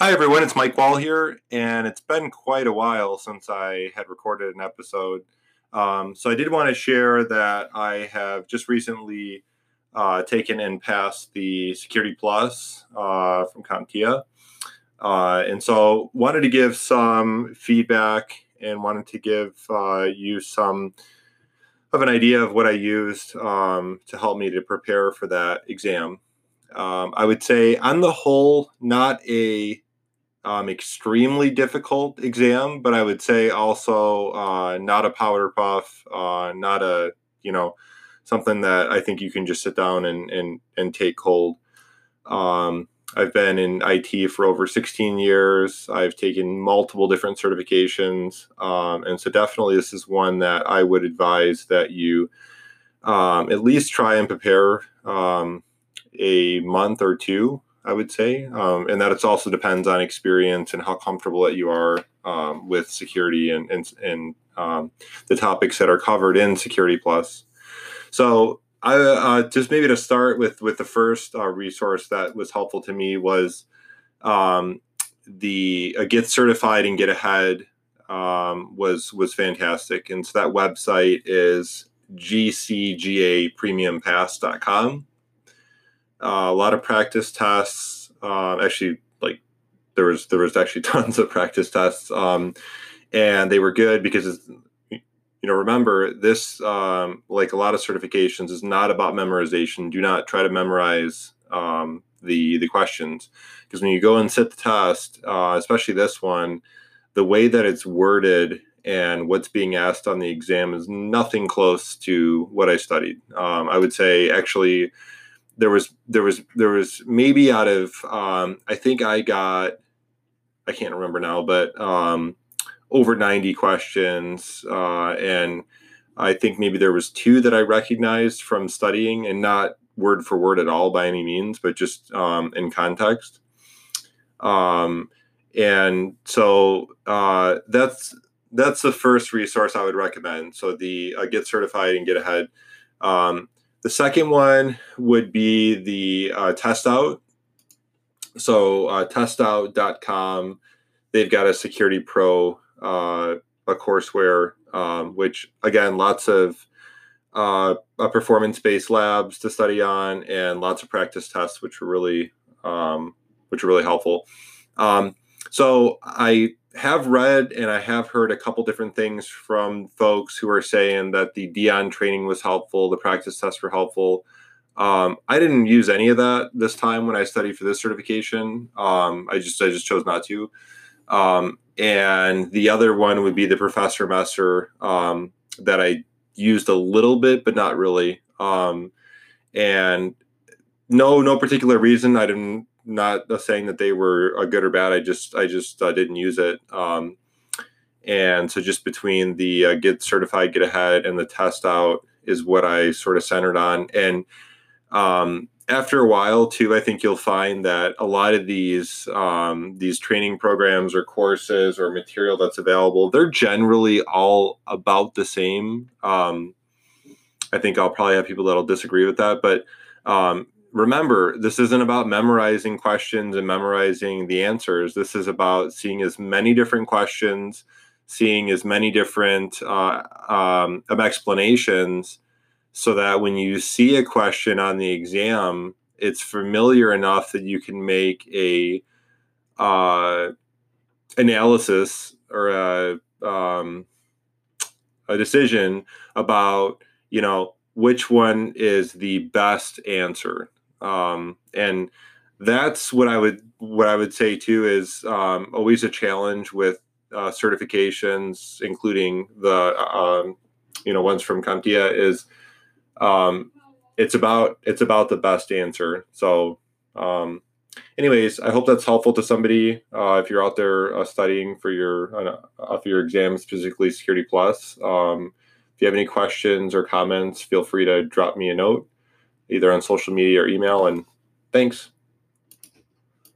Hi, everyone. It's Mike Wahl here, and it's been quite a while since I had recorded an episode. Um, so I did want to share that I have just recently uh, taken and passed the Security Plus uh, from CompTIA. Uh, and so wanted to give some feedback and wanted to give uh, you some of an idea of what I used um, to help me to prepare for that exam. Um, I would say, on the whole, not a um, extremely difficult exam, but I would say also uh, not a powder puff, uh, not a you know something that I think you can just sit down and and and take cold. Um, I've been in IT for over 16 years. I've taken multiple different certifications, um, and so definitely this is one that I would advise that you um, at least try and prepare um, a month or two I would say, um, and that it also depends on experience and how comfortable that you are um, with security and and, and um, the topics that are covered in Security Plus. So, I uh, just maybe to start with with the first uh, resource that was helpful to me was um, the uh, Get Certified and Get Ahead um, was was fantastic, and so that website is gcgapremiumpass.com uh, a lot of practice tests. Uh, actually, like there was there was actually tons of practice tests, um, and they were good because you know remember this um, like a lot of certifications is not about memorization. Do not try to memorize um, the the questions because when you go and sit the test, uh, especially this one, the way that it's worded and what's being asked on the exam is nothing close to what I studied. Um, I would say actually there was there was there was maybe out of um, I think I got I can't remember now, but um, over ninety questions, uh, and I think maybe there was two that I recognized from studying, and not word for word at all by any means, but just um, in context. Um, and so uh, that's that's the first resource I would recommend. So the uh, get certified and get ahead. Um, the second one would be the uh, TestOut. So uh, testout.com, they've got a security pro uh, a courseware, um, which again, lots of uh, performance-based labs to study on, and lots of practice tests, which are really um, which are really helpful. Um, so I have read and I have heard a couple different things from folks who are saying that the Dion training was helpful, the practice tests were helpful. Um, I didn't use any of that this time when I studied for this certification. Um, I just I just chose not to. Um, and the other one would be the Professor Messer um, that I used a little bit, but not really. Um, and no no particular reason. I didn't not saying that they were a good or bad. I just I just uh, didn't use it. Um, and so just between the uh, get certified, get ahead, and the TestOut is what I sort of centered on. And um, after a while, too, I think you'll find that a lot of these um, these training programs or courses or material that's available, they're generally all about the same. Um, I think I'll probably have people that'll disagree with that, but um, remember, this isn't about memorizing questions and memorizing the answers. This is about seeing as many different questions, seeing as many different uh, um, explanations, so that when you see a question on the exam, it's familiar enough that you can make a uh, analysis or a um, a decision about you know which one is the best answer um, and that's what I would what I would say too is um, always a challenge with uh, certifications, including the um, you know ones from CompTIA is um, it's about it's about the best answer. So, um, anyways, I hope that's helpful to somebody uh, if you're out there uh, studying for your uh, for your exams, specifically Security Plus. Um, if you have any questions or comments, feel free to drop me a note either on social media or email. And thanks.